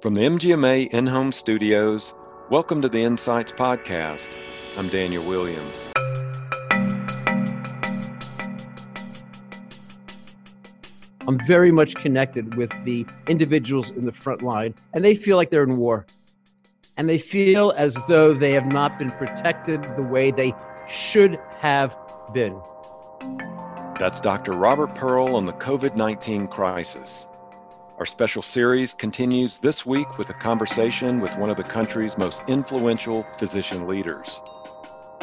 From the MGMA in home studios, welcome to the Insights Podcast. I'm Daniel Williams. I'm very much connected with the individuals in the front line, and they feel like they're in war. And they feel as though they have not been protected the way they should have been. That's Dr. Robert Pearl on the COVID 19 crisis. Our special series continues this week with a conversation with one of the country's most influential physician leaders.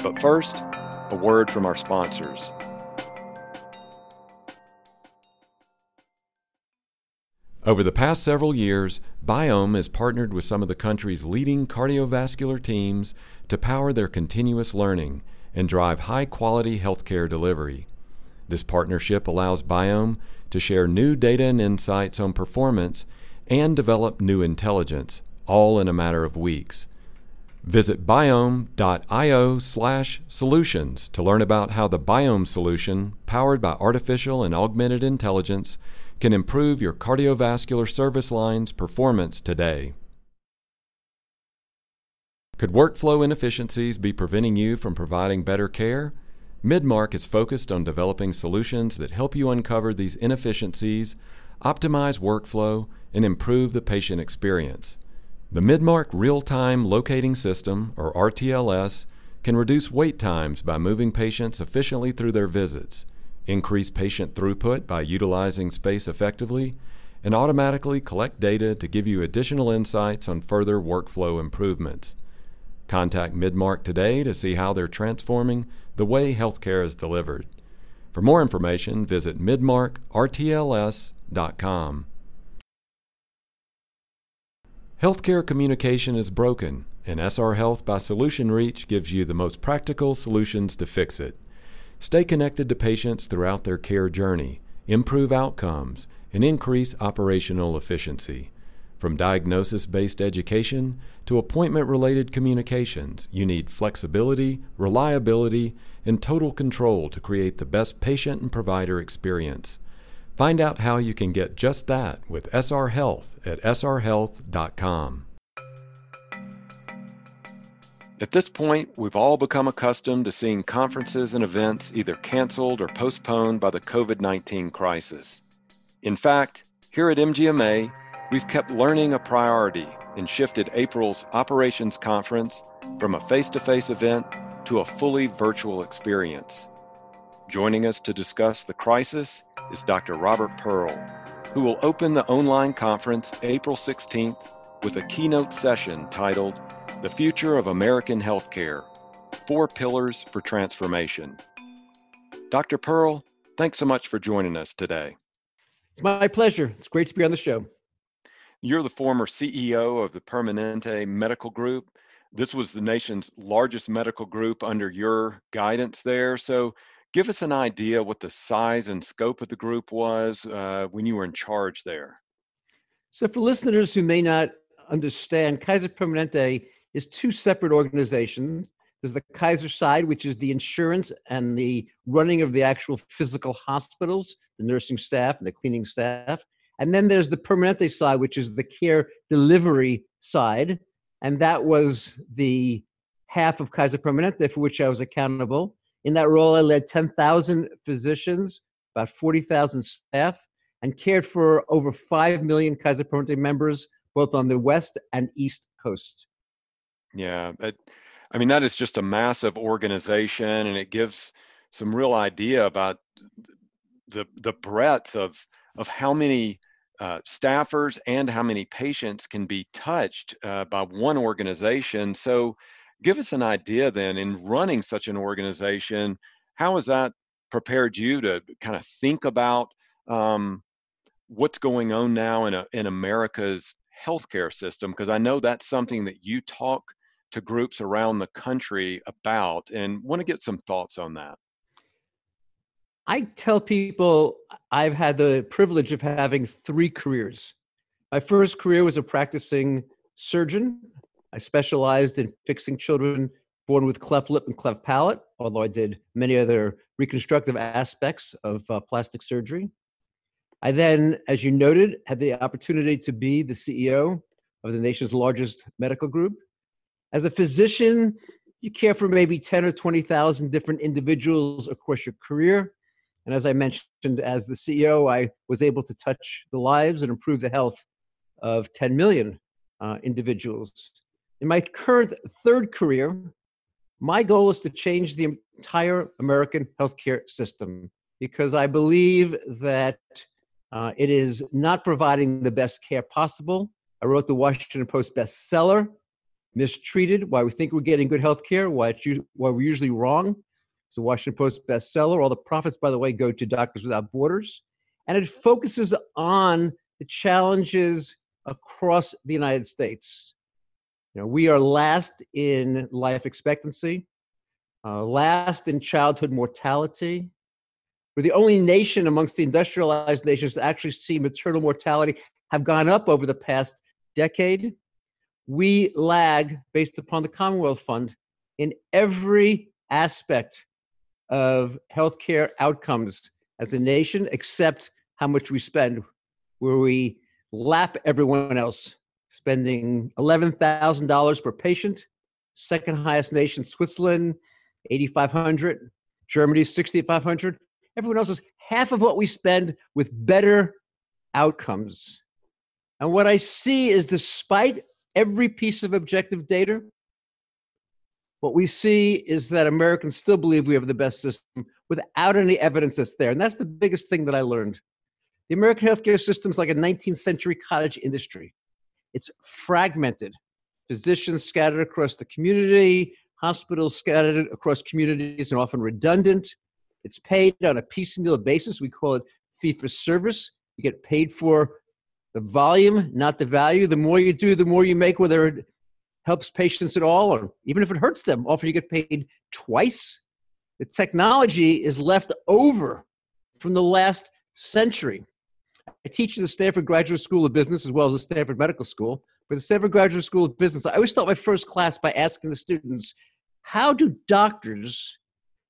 But first, a word from our sponsors. Over the past several years, Biome has partnered with some of the country's leading cardiovascular teams to power their continuous learning and drive high quality healthcare delivery. This partnership allows Biome to share new data and insights on performance and develop new intelligence, all in a matter of weeks. Visit biome.io/solutions to learn about how the Biome solution, powered by artificial and augmented intelligence, can improve your cardiovascular service line's performance today. Could workflow inefficiencies be preventing you from providing better care? Midmark is focused on developing solutions that help you uncover these inefficiencies, optimize workflow, and improve the patient experience. The Midmark Real Time Locating System, or RTLS, can reduce wait times by moving patients efficiently through their visits, increase patient throughput by utilizing space effectively, and automatically collect data to give you additional insights on further workflow improvements. Contact Midmark today to see how they're transforming the way healthcare is delivered. For more information, visit midmarkrtls.com. Healthcare communication is broken, and SR Health by Solutionreach gives you the most practical solutions to fix it. Stay connected to patients throughout their care journey, improve outcomes, and increase operational efficiency. From diagnosis based education to appointment related communications, you need flexibility, reliability, and total control to create the best patient and provider experience. Find out how you can get just that with SR Health at srhealth.com. At this point, we've all become accustomed to seeing conferences and events either canceled or postponed by the COVID 19 crisis. In fact, here at MGMA, We've kept learning a priority and shifted April's operations conference from a face to face event to a fully virtual experience. Joining us to discuss the crisis is Dr. Robert Pearl, who will open the online conference April 16th with a keynote session titled The Future of American Healthcare Four Pillars for Transformation. Dr. Pearl, thanks so much for joining us today. It's my pleasure. It's great to be on the show. You're the former CEO of the Permanente Medical Group. This was the nation's largest medical group under your guidance there. So, give us an idea what the size and scope of the group was uh, when you were in charge there. So, for listeners who may not understand, Kaiser Permanente is two separate organizations. There's the Kaiser side, which is the insurance and the running of the actual physical hospitals, the nursing staff and the cleaning staff. And then there's the Permanente side, which is the care delivery side. And that was the half of Kaiser Permanente for which I was accountable. In that role, I led 10,000 physicians, about 40,000 staff, and cared for over 5 million Kaiser Permanente members, both on the West and East Coast. Yeah, I mean, that is just a massive organization, and it gives some real idea about the the breadth of of how many uh, staffers and how many patients can be touched uh, by one organization. So, give us an idea then in running such an organization, how has that prepared you to kind of think about um, what's going on now in, a, in America's healthcare system? Because I know that's something that you talk to groups around the country about and want to get some thoughts on that. I tell people I've had the privilege of having three careers. My first career was a practicing surgeon. I specialized in fixing children born with cleft lip and cleft palate, although I did many other reconstructive aspects of uh, plastic surgery. I then, as you noted, had the opportunity to be the CEO of the nation's largest medical group. As a physician, you care for maybe 10 or 20,000 different individuals across your career. And as I mentioned, as the CEO, I was able to touch the lives and improve the health of 10 million uh, individuals. In my current third career, my goal is to change the entire American healthcare system because I believe that uh, it is not providing the best care possible. I wrote the Washington Post bestseller, Mistreated Why We Think We're Getting Good Healthcare, why, why We're Usually Wrong. It's the Washington Post bestseller. All the profits, by the way, go to Doctors Without Borders. And it focuses on the challenges across the United States. You know, we are last in life expectancy, uh, last in childhood mortality, we're the only nation amongst the industrialized nations to actually see maternal mortality have gone up over the past decade. We lag, based upon the Commonwealth Fund, in every aspect of healthcare outcomes as a nation, except how much we spend, where we lap everyone else, spending $11,000 per patient. Second highest nation, Switzerland, 8,500. Germany, 6,500. Everyone else is half of what we spend with better outcomes. And what I see is despite every piece of objective data, what we see is that Americans still believe we have the best system without any evidence that's there. And that's the biggest thing that I learned. The American healthcare system is like a 19th century cottage industry. It's fragmented. Physicians scattered across the community, hospitals scattered across communities and often redundant. It's paid on a piecemeal basis. We call it fee for service. You get paid for the volume, not the value. The more you do, the more you make, whether helps patients at all or even if it hurts them. Often you get paid twice. The technology is left over from the last century. I teach at the Stanford Graduate School of Business as well as the Stanford Medical School. But the Stanford Graduate School of Business, I always start my first class by asking the students, how do doctors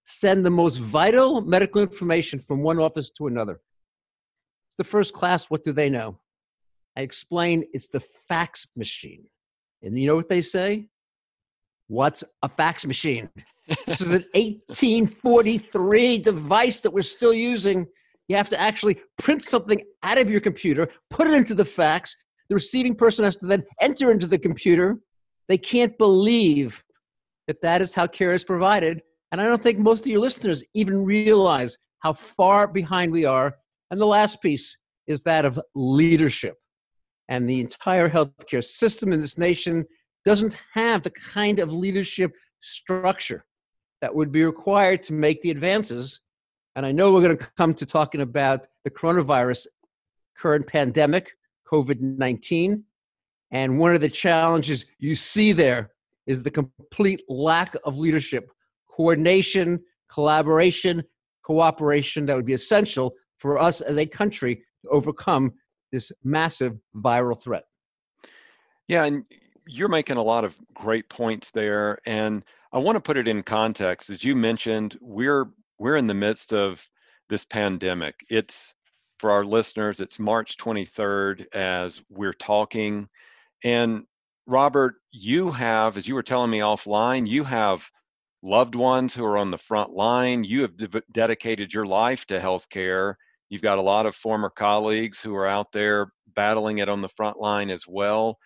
send the most vital medical information from one office to another. It's the first class, what do they know? I explain it's the fax machine. And you know what they say? What's a fax machine? this is an 1843 device that we're still using. You have to actually print something out of your computer, put it into the fax. The receiving person has to then enter into the computer. They can't believe that that is how care is provided and I don't think most of your listeners even realize how far behind we are. And the last piece is that of leadership. And the entire healthcare system in this nation doesn't have the kind of leadership structure that would be required to make the advances. And I know we're going to come to talking about the coronavirus current pandemic, COVID 19. And one of the challenges you see there is the complete lack of leadership coordination, collaboration, cooperation that would be essential for us as a country to overcome this massive viral threat. Yeah, and you're making a lot of great points there and I want to put it in context as you mentioned we're we're in the midst of this pandemic. It's for our listeners it's March 23rd as we're talking and Robert you have as you were telling me offline you have loved ones who are on the front line. You have de- dedicated your life to healthcare. You've got a lot of former colleagues who are out there battling it on the front line as well.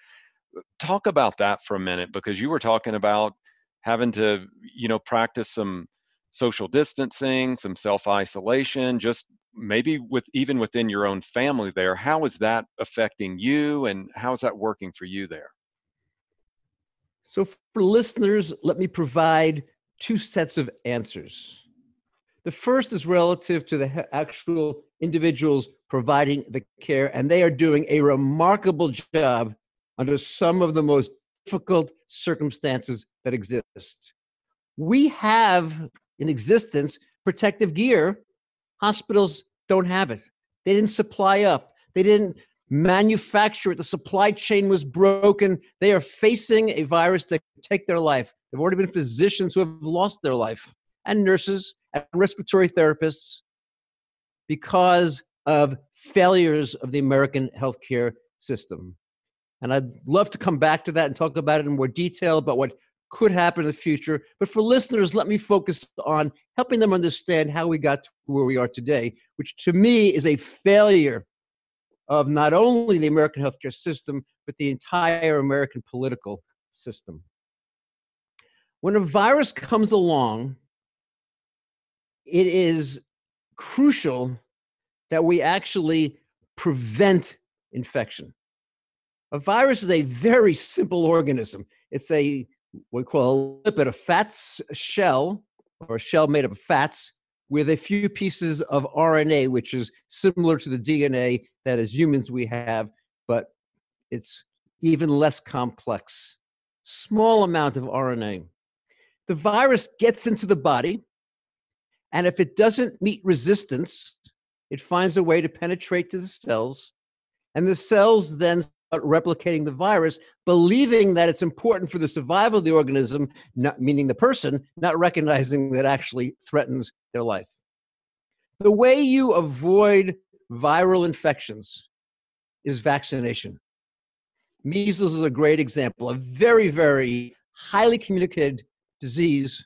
Talk about that for a minute because you were talking about having to, you know, practice some social distancing, some self isolation, just maybe with even within your own family there. How is that affecting you and how is that working for you there? So, for listeners, let me provide two sets of answers. The first is relative to the actual individuals providing the care, and they are doing a remarkable job under some of the most difficult circumstances that exist. We have in existence protective gear. Hospitals don't have it. They didn't supply up. They didn't manufacture it. The supply chain was broken. They are facing a virus that could take their life. There have already been physicians who have lost their life, and nurses and respiratory therapists because of failures of the American healthcare system. And I'd love to come back to that and talk about it in more detail about what could happen in the future. But for listeners, let me focus on helping them understand how we got to where we are today, which to me is a failure of not only the American healthcare system, but the entire American political system. When a virus comes along, it is crucial that we actually prevent infection. A virus is a very simple organism. It's a what we call a lipid, a fat shell or a shell made of fats with a few pieces of RNA, which is similar to the DNA that as humans we have, but it's even less complex. Small amount of RNA. The virus gets into the body, and if it doesn't meet resistance, it finds a way to penetrate to the cells, and the cells then start replicating the virus, believing that it's important for the survival of the organism, not meaning the person, not recognizing that actually threatens their life. The way you avoid viral infections is vaccination. Measles is a great example, a very, very highly communicated disease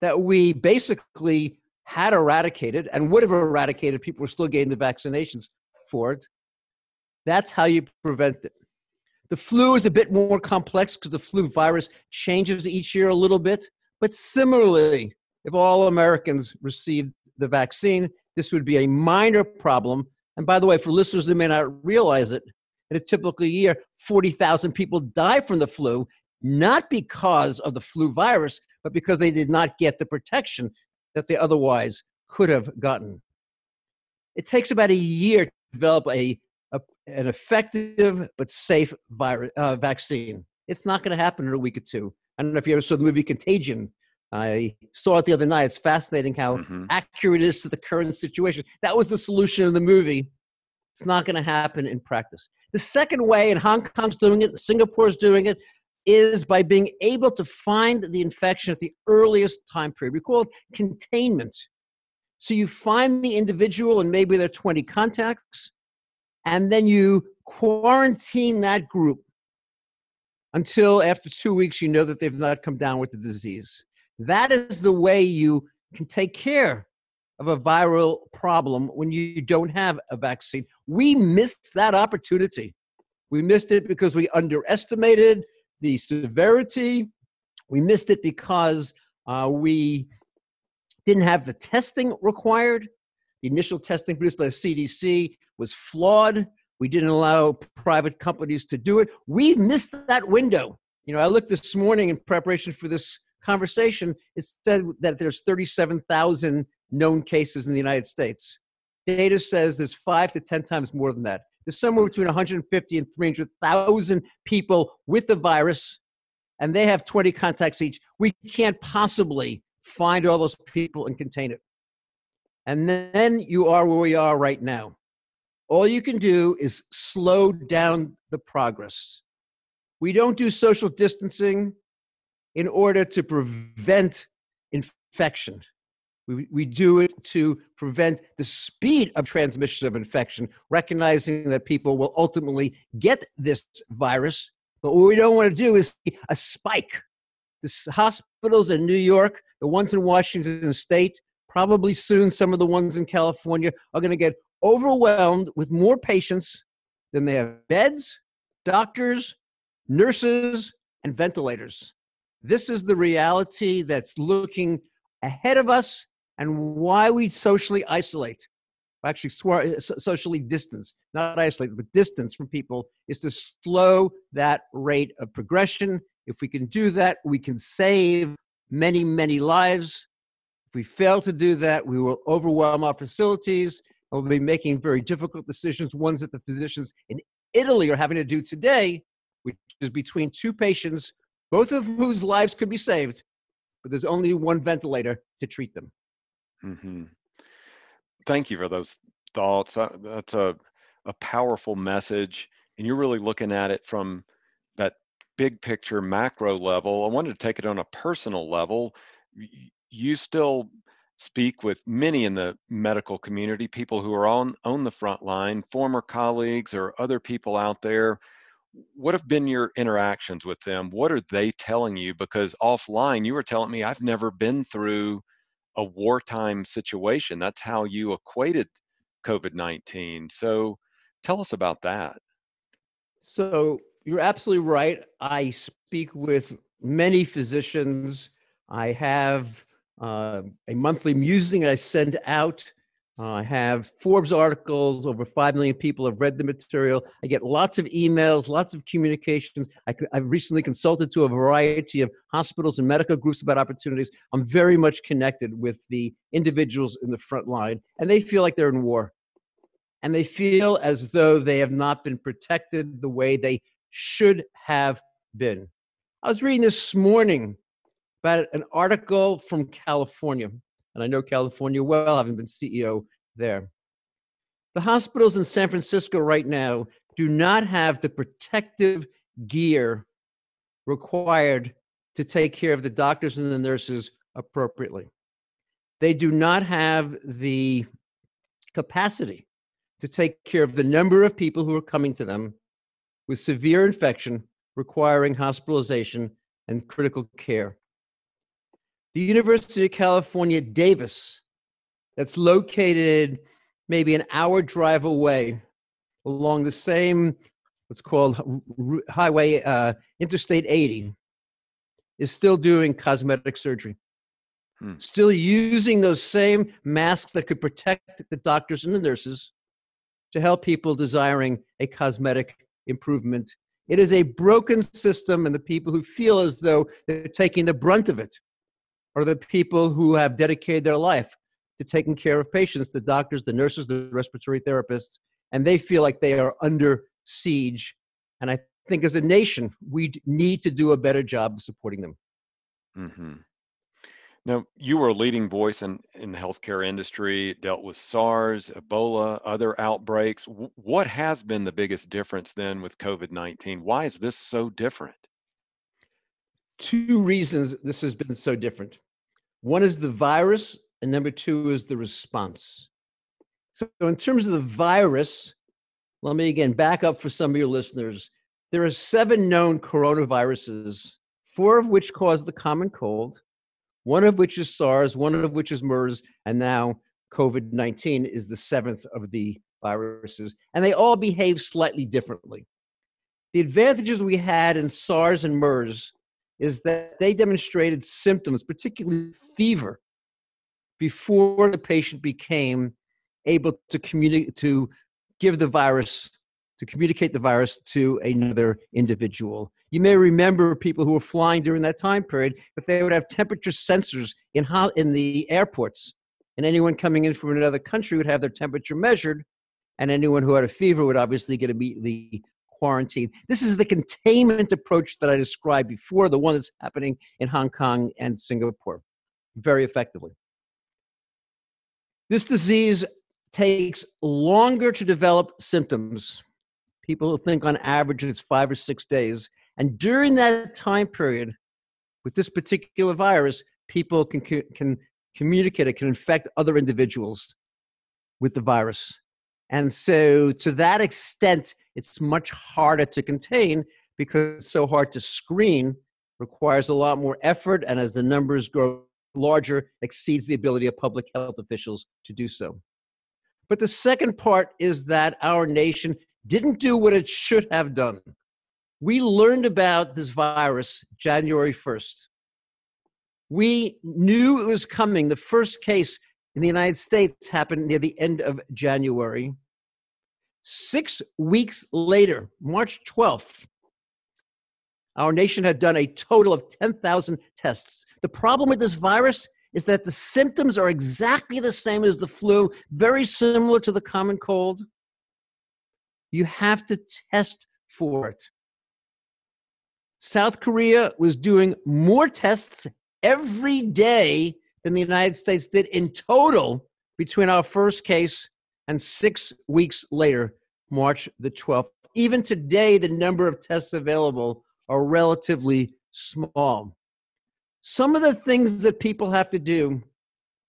that we basically had eradicated and would have eradicated people were still getting the vaccinations for it. That's how you prevent it. The flu is a bit more complex because the flu virus changes each year a little bit. But similarly, if all Americans received the vaccine, this would be a minor problem. And by the way, for listeners who may not realize it, in a typical year, 40,000 people die from the flu, not because of the flu virus, but because they did not get the protection that they otherwise could have gotten. It takes about a year to develop a, a an effective but safe virus, uh, vaccine. It's not going to happen in a week or two. I don't know if you ever saw the movie Contagion. I saw it the other night. It's fascinating how mm-hmm. accurate it is to the current situation. That was the solution in the movie. It's not going to happen in practice. The second way, and Hong Kong's doing it, Singapore's doing it, is by being able to find the infection at the earliest time period. We call it containment. So you find the individual and maybe there are 20 contacts, and then you quarantine that group until after two weeks you know that they've not come down with the disease. That is the way you can take care of a viral problem when you don't have a vaccine. We missed that opportunity. We missed it because we underestimated the severity. We missed it because uh, we didn't have the testing required. The initial testing produced by the CDC was flawed. We didn't allow private companies to do it. We missed that window. You know, I looked this morning in preparation for this conversation. It said that there's 37,000 known cases in the United States. Data says there's five to 10 times more than that. There's somewhere between 150 and 300,000 people with the virus, and they have 20 contacts each. We can't possibly find all those people and contain it. And then you are where we are right now. All you can do is slow down the progress. We don't do social distancing in order to prevent infection. We, we do it to prevent the speed of transmission of infection, recognizing that people will ultimately get this virus. But what we don't want to do is a spike. The hospitals in New York, the ones in Washington state, probably soon some of the ones in California are going to get overwhelmed with more patients than they have beds, doctors, nurses, and ventilators. This is the reality that's looking ahead of us and why we socially isolate, actually eh, socially distance, not isolate, but distance from people, is to slow that rate of progression. If we can do that, we can save many, many lives. If we fail to do that, we will overwhelm our facilities and we'll be making very difficult decisions, ones that the physicians in Italy are having to do today, which is between two patients, both of whose lives could be saved, but there's only one ventilator to treat them. Mm-hmm. Thank you for those thoughts. That's a, a powerful message. And you're really looking at it from that big picture macro level. I wanted to take it on a personal level. You still speak with many in the medical community, people who are on, on the front line, former colleagues or other people out there. what have been your interactions with them? What are they telling you? Because offline, you were telling me I've never been through a wartime situation. That's how you equated COVID 19. So tell us about that. So you're absolutely right. I speak with many physicians. I have uh, a monthly musing I send out uh, I have Forbes articles. Over 5 million people have read the material. I get lots of emails, lots of communications. I, have recently consulted to a variety of hospitals and medical groups about opportunities. I'm very much connected with the individuals in the front line, and they feel like they're in war. And they feel as though they have not been protected the way they should have been. I was reading this morning about an article from California and I know California well, having been CEO there. The hospitals in San Francisco right now do not have the protective gear required to take care of the doctors and the nurses appropriately. They do not have the capacity to take care of the number of people who are coming to them with severe infection requiring hospitalization and critical care the University of California, Davis, that's located maybe an hour drive away along the same, what's called Highway uh, Interstate 80, is still doing cosmetic surgery. Hmm. Still using those same masks that could protect the doctors and the nurses to help people desiring a cosmetic improvement. It is a broken system, and the people who feel as though they're taking the brunt of it are the people who have dedicated their life to taking care of patients the doctors, the nurses, the respiratory therapists, and they feel like they are under siege. And I think as a nation, we need to do a better job of supporting them. Mm-hmm. Now, you were a leading voice in, in the healthcare industry, dealt with SARS, Ebola, other outbreaks. What has been the biggest difference then with COVID 19? Why is this so different? Two reasons this has been so different. One is the virus, and number two is the response. So, in terms of the virus, let me again back up for some of your listeners. There are seven known coronaviruses, four of which cause the common cold, one of which is SARS, one of which is MERS, and now COVID 19 is the seventh of the viruses. And they all behave slightly differently. The advantages we had in SARS and MERS is that they demonstrated symptoms, particularly fever, before the patient became able to communicate to give the virus to communicate the virus to another individual. You may remember people who were flying during that time period that they would have temperature sensors in how in the airports, and anyone coming in from another country would have their temperature measured, and anyone who had a fever would obviously get immediately quarantine. This is the containment approach that I described before, the one that's happening in Hong Kong and Singapore very effectively. This disease takes longer to develop symptoms. People think on average it's five or six days. And during that time period, with this particular virus, people can, can communicate it, can infect other individuals with the virus. And so, to that extent, it's much harder to contain because it's so hard to screen, requires a lot more effort, and as the numbers grow larger, exceeds the ability of public health officials to do so. But the second part is that our nation didn't do what it should have done. We learned about this virus January 1st. We knew it was coming. The first case in the United States happened near the end of January. Six weeks later, March 12th, our nation had done a total of 10,000 tests. The problem with this virus is that the symptoms are exactly the same as the flu, very similar to the common cold. You have to test for it. South Korea was doing more tests every day than the United States did in total between our first case and six weeks later, March the 12th. Even today, the number of tests available are relatively small. Some of the things that people have to do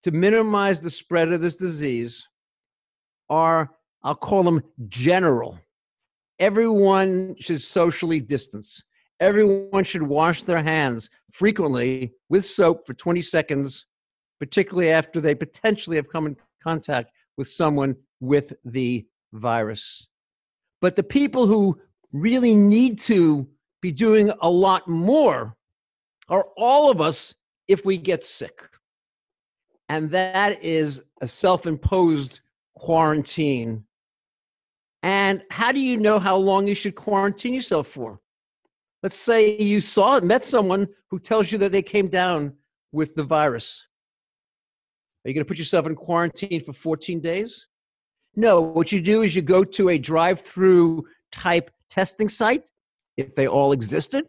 to minimize the spread of this disease are, I'll call them general. everyone should socially distance. Everyone should wash their hands frequently with soap for 20 seconds, particularly after they potentially have come in contact with someone with the virus. But the people who really need to be doing a lot more are all of us if we get sick. And that is a self imposed quarantine. And how do you know how long you should quarantine yourself for? Let's say you saw met someone who tells you that they came down with the virus. Are you going to put yourself in quarantine for 14 days? No, what you do is you go to a drive through type testing site, if they all existed.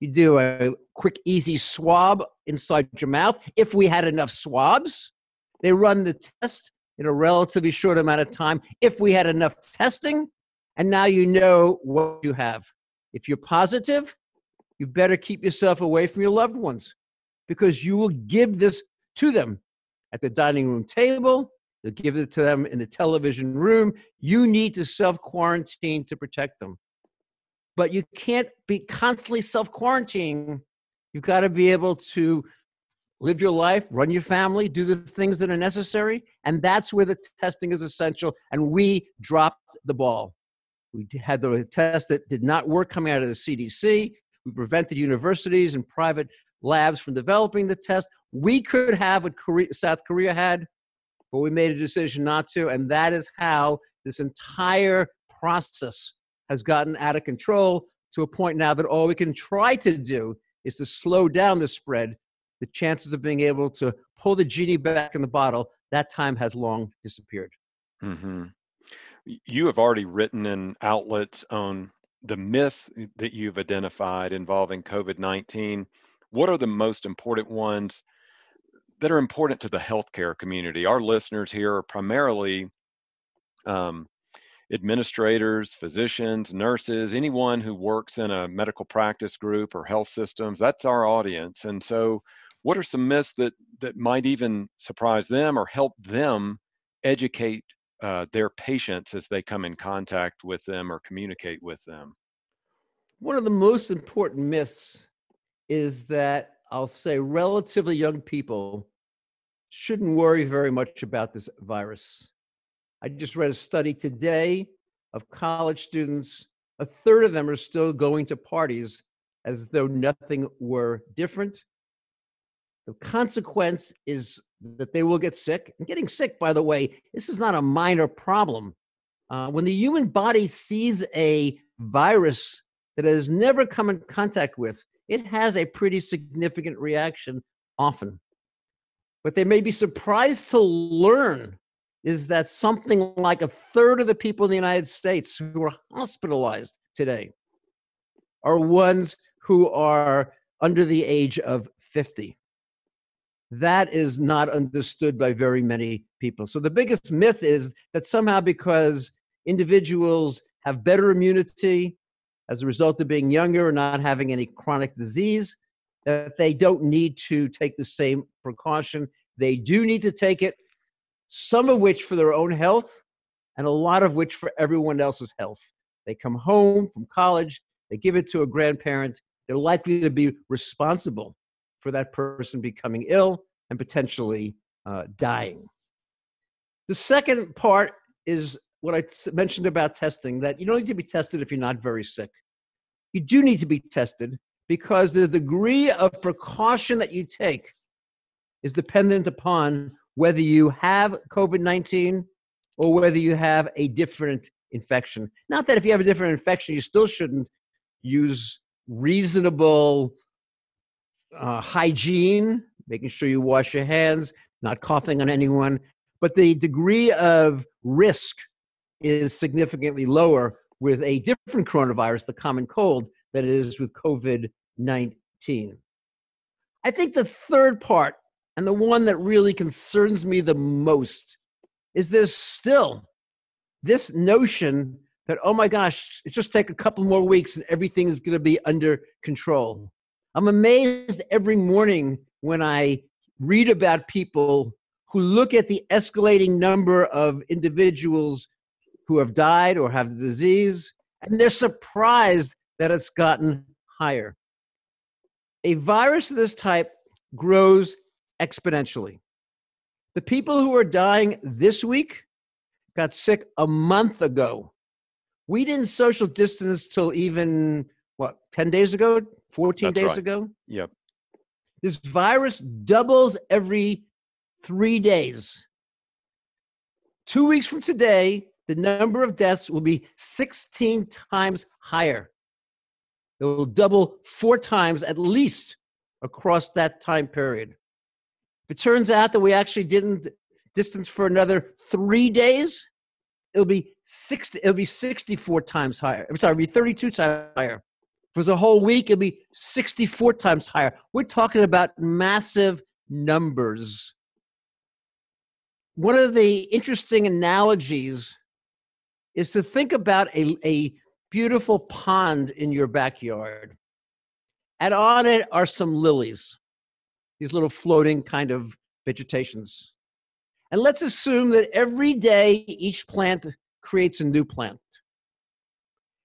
You do a quick, easy swab inside your mouth. If we had enough swabs, they run the test in a relatively short amount of time. If we had enough testing, and now you know what you have. If you're positive, you better keep yourself away from your loved ones because you will give this to them at the dining room table. You'll give it to them in the television room. You need to self quarantine to protect them. But you can't be constantly self quarantining. You've got to be able to live your life, run your family, do the things that are necessary. And that's where the testing is essential. And we dropped the ball. We had the test that did not work coming out of the CDC. We prevented universities and private labs from developing the test. We could have what Korea, South Korea had, but we made a decision not to. And that is how this entire process has gotten out of control to a point now that all we can try to do is to slow down the spread. The chances of being able to pull the genie back in the bottle, that time has long disappeared. Mm-hmm you have already written in outlets on the myths that you've identified involving COVID 19. What are the most important ones that are important to the healthcare community? Our listeners here are primarily um, administrators, physicians, nurses, anyone who works in a medical practice group or health systems. That's our audience. And so, what are some myths that, that might even surprise them or help them educate uh, their patients as they come in contact with them or communicate with them? One of the most important myths is that I'll say relatively young people shouldn't worry very much about this virus. I just read a study today of college students. A third of them are still going to parties as though nothing were different. The consequence is that they will get sick. And getting sick, by the way, this is not a minor problem. Uh, when the human body sees a virus that it has never come in contact with, it has a pretty significant reaction often. What they may be surprised to learn is that something like a third of the people in the United States who are hospitalized today are ones who are under the age of 50 that is not understood by very many people. So the biggest myth is that somehow because individuals have better immunity as a result of being younger or not having any chronic disease, that they don't need to take the same precaution. They do need to take it, some of which for their own health, and a lot of which for everyone else's health. They come home from college, they give it to a grandparent, they're likely to be responsible for that person becoming ill and potentially uh, dying. The second part is what I mentioned about testing that you don't need to be tested if you're not very sick. You do need to be tested because the degree of precaution that you take is dependent upon whether you have COVID 19 or whether you have a different infection. Not that if you have a different infection, you still shouldn't use reasonable uh, hygiene, making sure you wash your hands, not coughing on anyone. But the degree of risk is significantly lower with a different coronavirus, the common cold, than it is with COVID 19. I think the third part, and the one that really concerns me the most, is there's still this notion that, oh my gosh, it just take a couple more weeks and everything is going to be under control. I'm amazed every morning when I read about people who look at the escalating number of individuals who have died or have the disease and they're surprised that it's gotten higher. A virus of this type grows exponentially. The people who are dying this week got sick a month ago. We didn't social distance till even what 10 days ago 14 That's days right. ago yep this virus doubles every three days two weeks from today the number of deaths will be 16 times higher. It will double four times at least across that time period. If it turns out that we actually didn't distance for another three days it'll be 60 it'll be 64 times higher. I'm sorry it'll be 32 times higher. For the whole week it'll be 64 times higher. We're talking about massive numbers. One of the interesting analogies is to think about a, a beautiful pond in your backyard and on it are some lilies these little floating kind of vegetations and let's assume that every day each plant creates a new plant.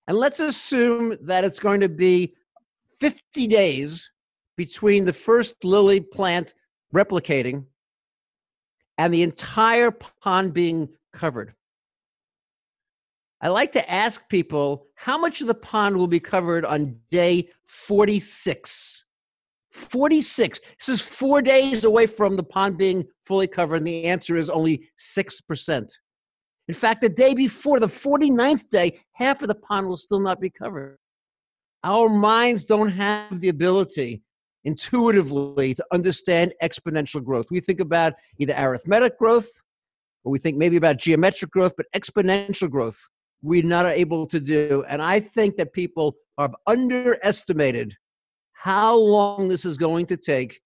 And let's assume that it's going to be 50 days between the first lily plant replicating and the entire pond being covered. I like to ask people how much of the pond will be covered on day 46. 46. This is four days away from the pond being fully covered, and the answer is only 6%. In fact, the day before, the 49th day, half of the pond will still not be covered. Our minds don't have the ability intuitively to understand exponential growth. We think about either arithmetic growth or we think maybe about geometric growth, but exponential growth we're not able to do. And I think that people have underestimated how long this is going to take,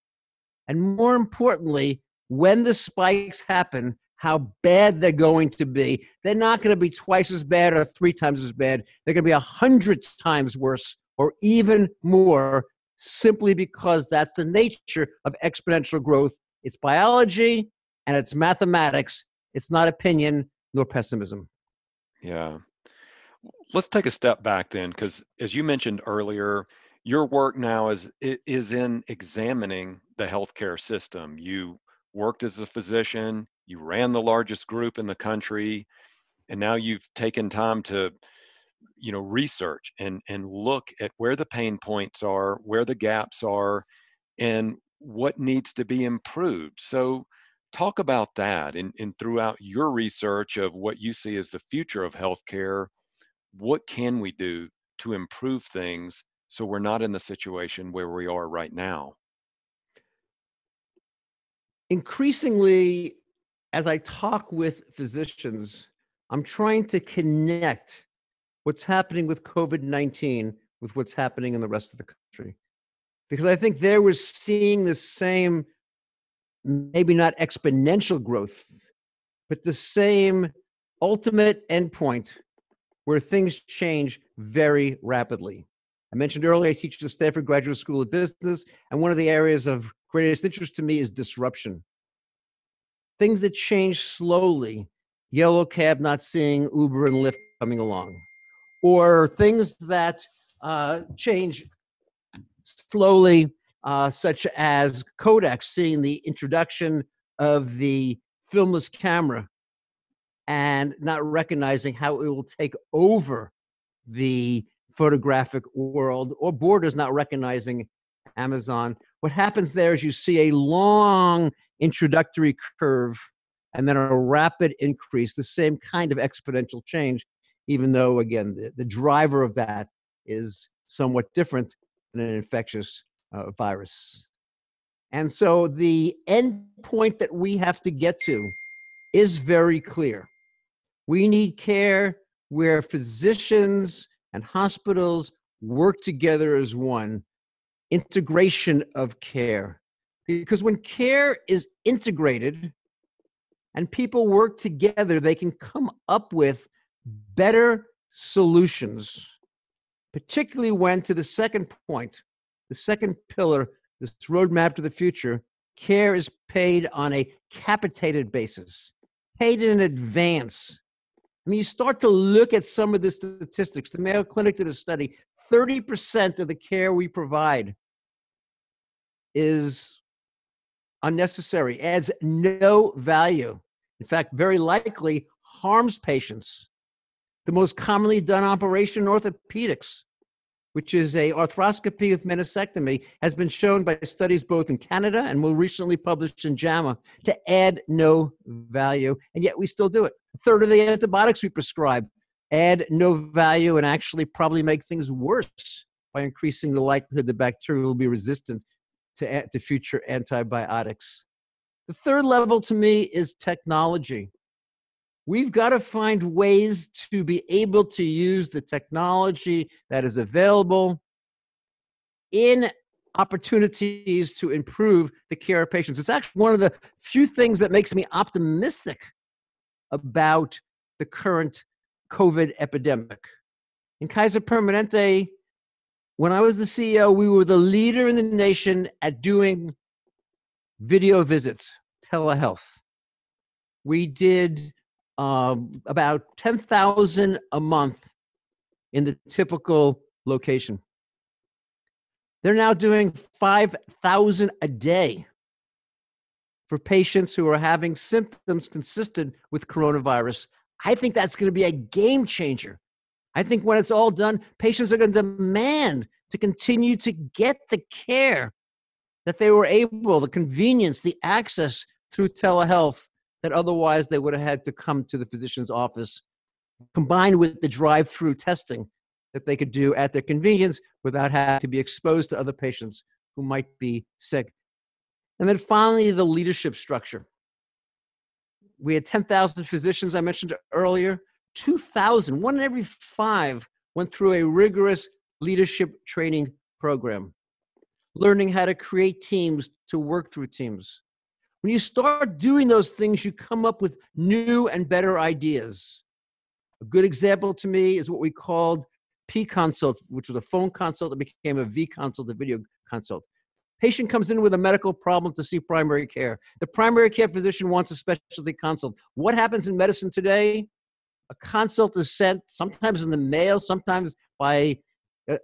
and more importantly, when the spikes happen, how bad they're going to be. They're not going to be twice as bad or three times as bad. They're going to be a hundred times worse or even more simply because that's the nature of exponential growth. It's biology and it's mathematics. It's not opinion nor pessimism. Yeah. Let's take a step back then, because as you mentioned earlier, your work now is is in examining the healthcare system. You worked as a physician, you ran the largest group in the country, and now you've taken time to you know research and and look at where the pain points are, where the gaps are, and what needs to be improved. So talk about that and, and throughout your research of what you see as the future of healthcare, what can we do to improve things so we're not in the situation where we are right now. Increasingly, as I talk with physicians, I'm trying to connect what's happening with COVID 19 with what's happening in the rest of the country. Because I think there we're seeing the same, maybe not exponential growth, but the same ultimate endpoint where things change very rapidly. I mentioned earlier, I teach the Stanford Graduate School of Business, and one of the areas of greatest interest to me is disruption. Things that change slowly, yellow cab not seeing Uber and Lyft coming along, or things that uh, change slowly, uh, such as Kodak seeing the introduction of the filmless camera and not recognizing how it will take over the photographic world or borders not recognizing Amazon. What happens there is you see a long introductory curve and then a rapid increase, the same kind of exponential change, even though, again, the, the driver of that is somewhat different than an infectious uh, virus. And so the end point that we have to get to is very clear. We need care where physicians and hospitals work together as one integration of care. Because when care is integrated and people work together, they can come up with better solutions, particularly when, to the second point, the second pillar, this roadmap to the future, care is paid on a capitated basis, paid in advance I mean, you start to look at some of the statistics. The Mayo Clinic did a study 30% of the care we provide is unnecessary, adds no value. In fact, very likely harms patients. The most commonly done operation in orthopedics, which is a arthroscopy with meniscectomy, has been shown by studies both in Canada and more recently published in JAMA to add no value, and yet we still do it. A third of the antibiotics we prescribe add no value and actually probably make things worse by increasing the likelihood the bacteria will be resistant to, to future antibiotics. The third level to me is technology. We've got to find ways to be able to use the technology that is available in opportunities to improve the care of patients. It's actually one of the few things that makes me optimistic about the current COVID epidemic. In Kaiser Permanente, when I was the CEO, we were the leader in the nation at doing video visits, telehealth. We did um, about 10,000 a month in the typical location. They're now doing 5,000 a day for patients who are having symptoms consistent with coronavirus. I think that's going to be a game changer. I think when it's all done, patients are going to demand to continue to get the care that they were able, the convenience, the access through telehealth that otherwise they would have had to come to the physician's office, combined with the drive through testing that they could do at their convenience without having to be exposed to other patients who might be sick. And then finally, the leadership structure. We had 10,000 physicians, I mentioned earlier. 2,000, one in every five, went through a rigorous leadership training program, learning how to create teams to work through teams. When you start doing those things, you come up with new and better ideas. A good example to me is what we called P consult, which was a phone consult that became a V consult, a video consult. Patient comes in with a medical problem to see primary care. The primary care physician wants a specialty consult. What happens in medicine today? A consult is sent sometimes in the mail, sometimes by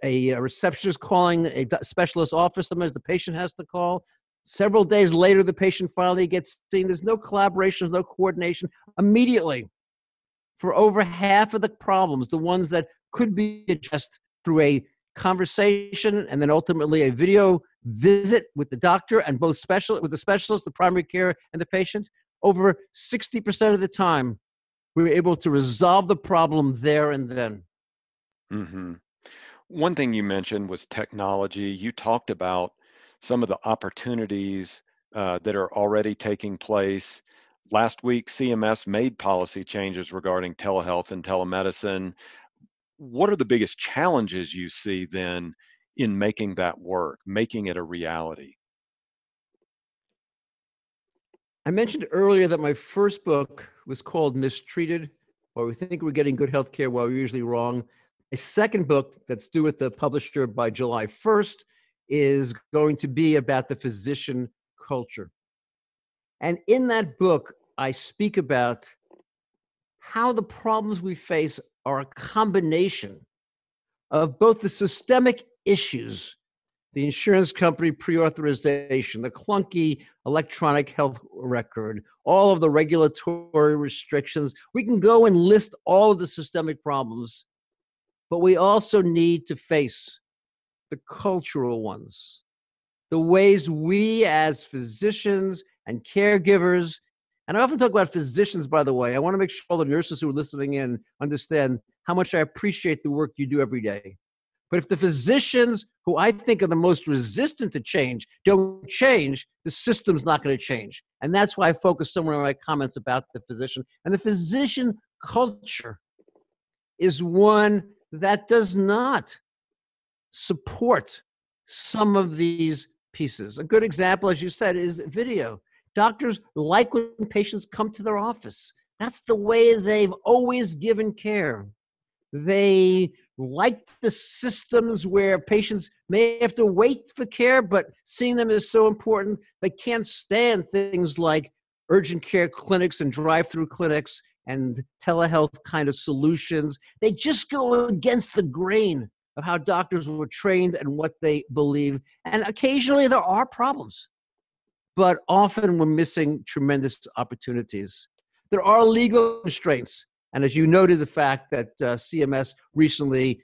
a, a receptionist calling a specialist office. Sometimes the patient has to call. Several days later, the patient finally gets seen. There's no collaboration, no coordination. Immediately, for over half of the problems, the ones that could be addressed through a conversation and then ultimately a video visit with the doctor and both special with the specialist, the primary care, and the patient, over 60% of the time, we were able to resolve the problem there and then. Mm-hmm. One thing you mentioned was technology. You talked about some of the opportunities uh, that are already taking place. Last week, CMS made policy changes regarding telehealth and telemedicine. What are the biggest challenges you see then in making that work, making it a reality? I mentioned earlier that my first book was called Mistreated, or We Think We're Getting Good Health Care While We're Usually Wrong. A second book that's due with the publisher by July 1st is going to be about the physician culture. And in that book, I speak about how the problems we face are a combination of both the systemic issues the insurance company pre-authorization, the clunky electronic health record, all of the regulatory restrictions. We can go and list all of the systemic problems, but we also need to face the cultural ones, the ways we as physicians and caregivers, and I often talk about physicians, by the way. I want to make sure all the nurses who are listening in understand how much I appreciate the work you do every day. But if the physicians who I think are the most resistant to change don't change, the system's not going to change. And that's why I focus somewhere in my comments about the physician. And the physician culture is one that does not support some of these pieces. A good example, as you said, is video. Doctors like when patients come to their office. That's the way they've always given care. They like the systems where patients may have to wait for care, but seeing them is so important. They can't stand things like urgent care clinics and drive through clinics and telehealth kind of solutions. They just go against the grain of how doctors were trained and what they believe. And occasionally there are problems, but often we're missing tremendous opportunities. There are legal constraints. And as you noted, the fact that uh, CMS recently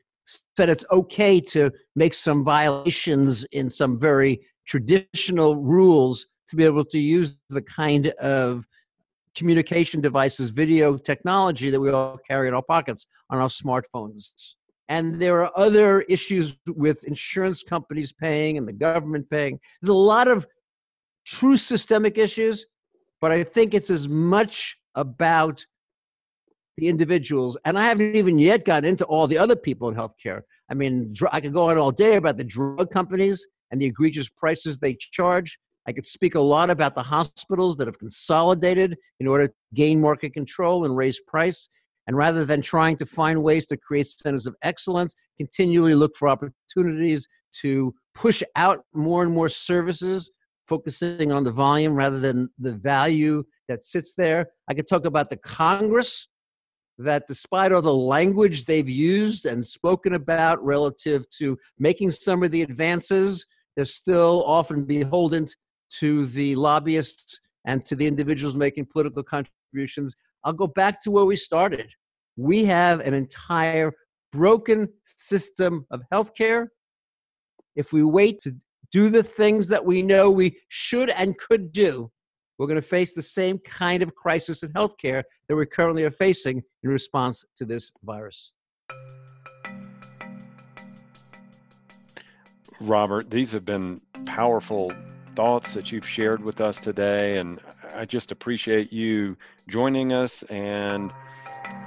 said it's okay to make some violations in some very traditional rules to be able to use the kind of communication devices, video technology that we all carry in our pockets on our smartphones. And there are other issues with insurance companies paying and the government paying. There's a lot of true systemic issues, but I think it's as much about the individuals. And I haven't even yet gotten into all the other people in healthcare. I mean, I could go on all day about the drug companies and the egregious prices they charge. I could speak a lot about the hospitals that have consolidated in order to gain market control and raise price. And rather than trying to find ways to create centers of excellence, continually look for opportunities to push out more and more services, focusing on the volume rather than the value that sits there. I could talk about the Congress that despite all the language they've used and spoken about relative to making some of the advances, they're still often beholden to the lobbyists and to the individuals making political contributions. I'll go back to where we started. We have an entire broken system of healthcare. If we wait to do the things that we know we should and could do, we're going to face the same kind of crisis in healthcare that we currently are facing in response to this virus. Robert, these have been powerful thoughts that you've shared with us today, and I just appreciate you joining us and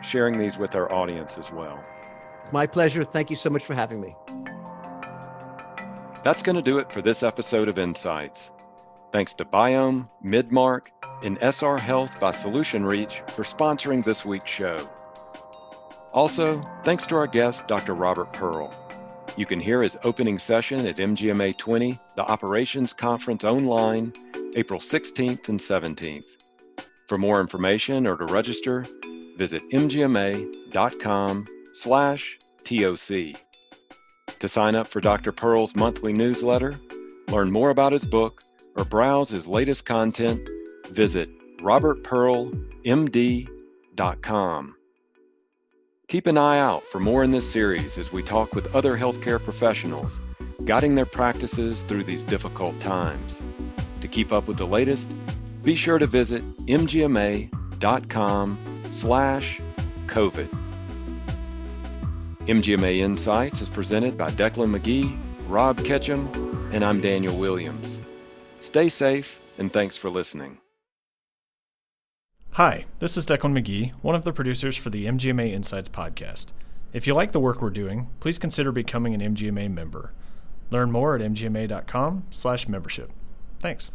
sharing these with our audience as well. It's my pleasure. Thank you so much for having me. That's going to do it for this episode of Insights. Thanks to Biome, Midmark, and SR Health by Solutionreach for sponsoring this week's show. Also, thanks to our guest, Dr. Robert Pearl. You can hear his opening session at MGMA 20, the Operations Conference online, April 16th and 17th. For more information or to register, visit mgma.com slash TOC. To sign up for Dr. Pearl's monthly newsletter, learn more about his book, or browse his latest content, visit robertpearlmd.com. Keep an eye out for more in this series as we talk with other healthcare professionals, guiding their practices through these difficult times. To keep up with the latest, be sure to visit mgma.com slash COVID. MGMA Insights is presented by Decklan McGee, Rob Ketcham, and I'm Daniel Williams. Stay safe, and thanks for listening. Hi, this is Decklan McGee, one of the producers for the MGMA Insights podcast. If you like the work we're doing, please consider becoming an MGMA member. Learn more at MGMa.com/slash-membership. Thanks.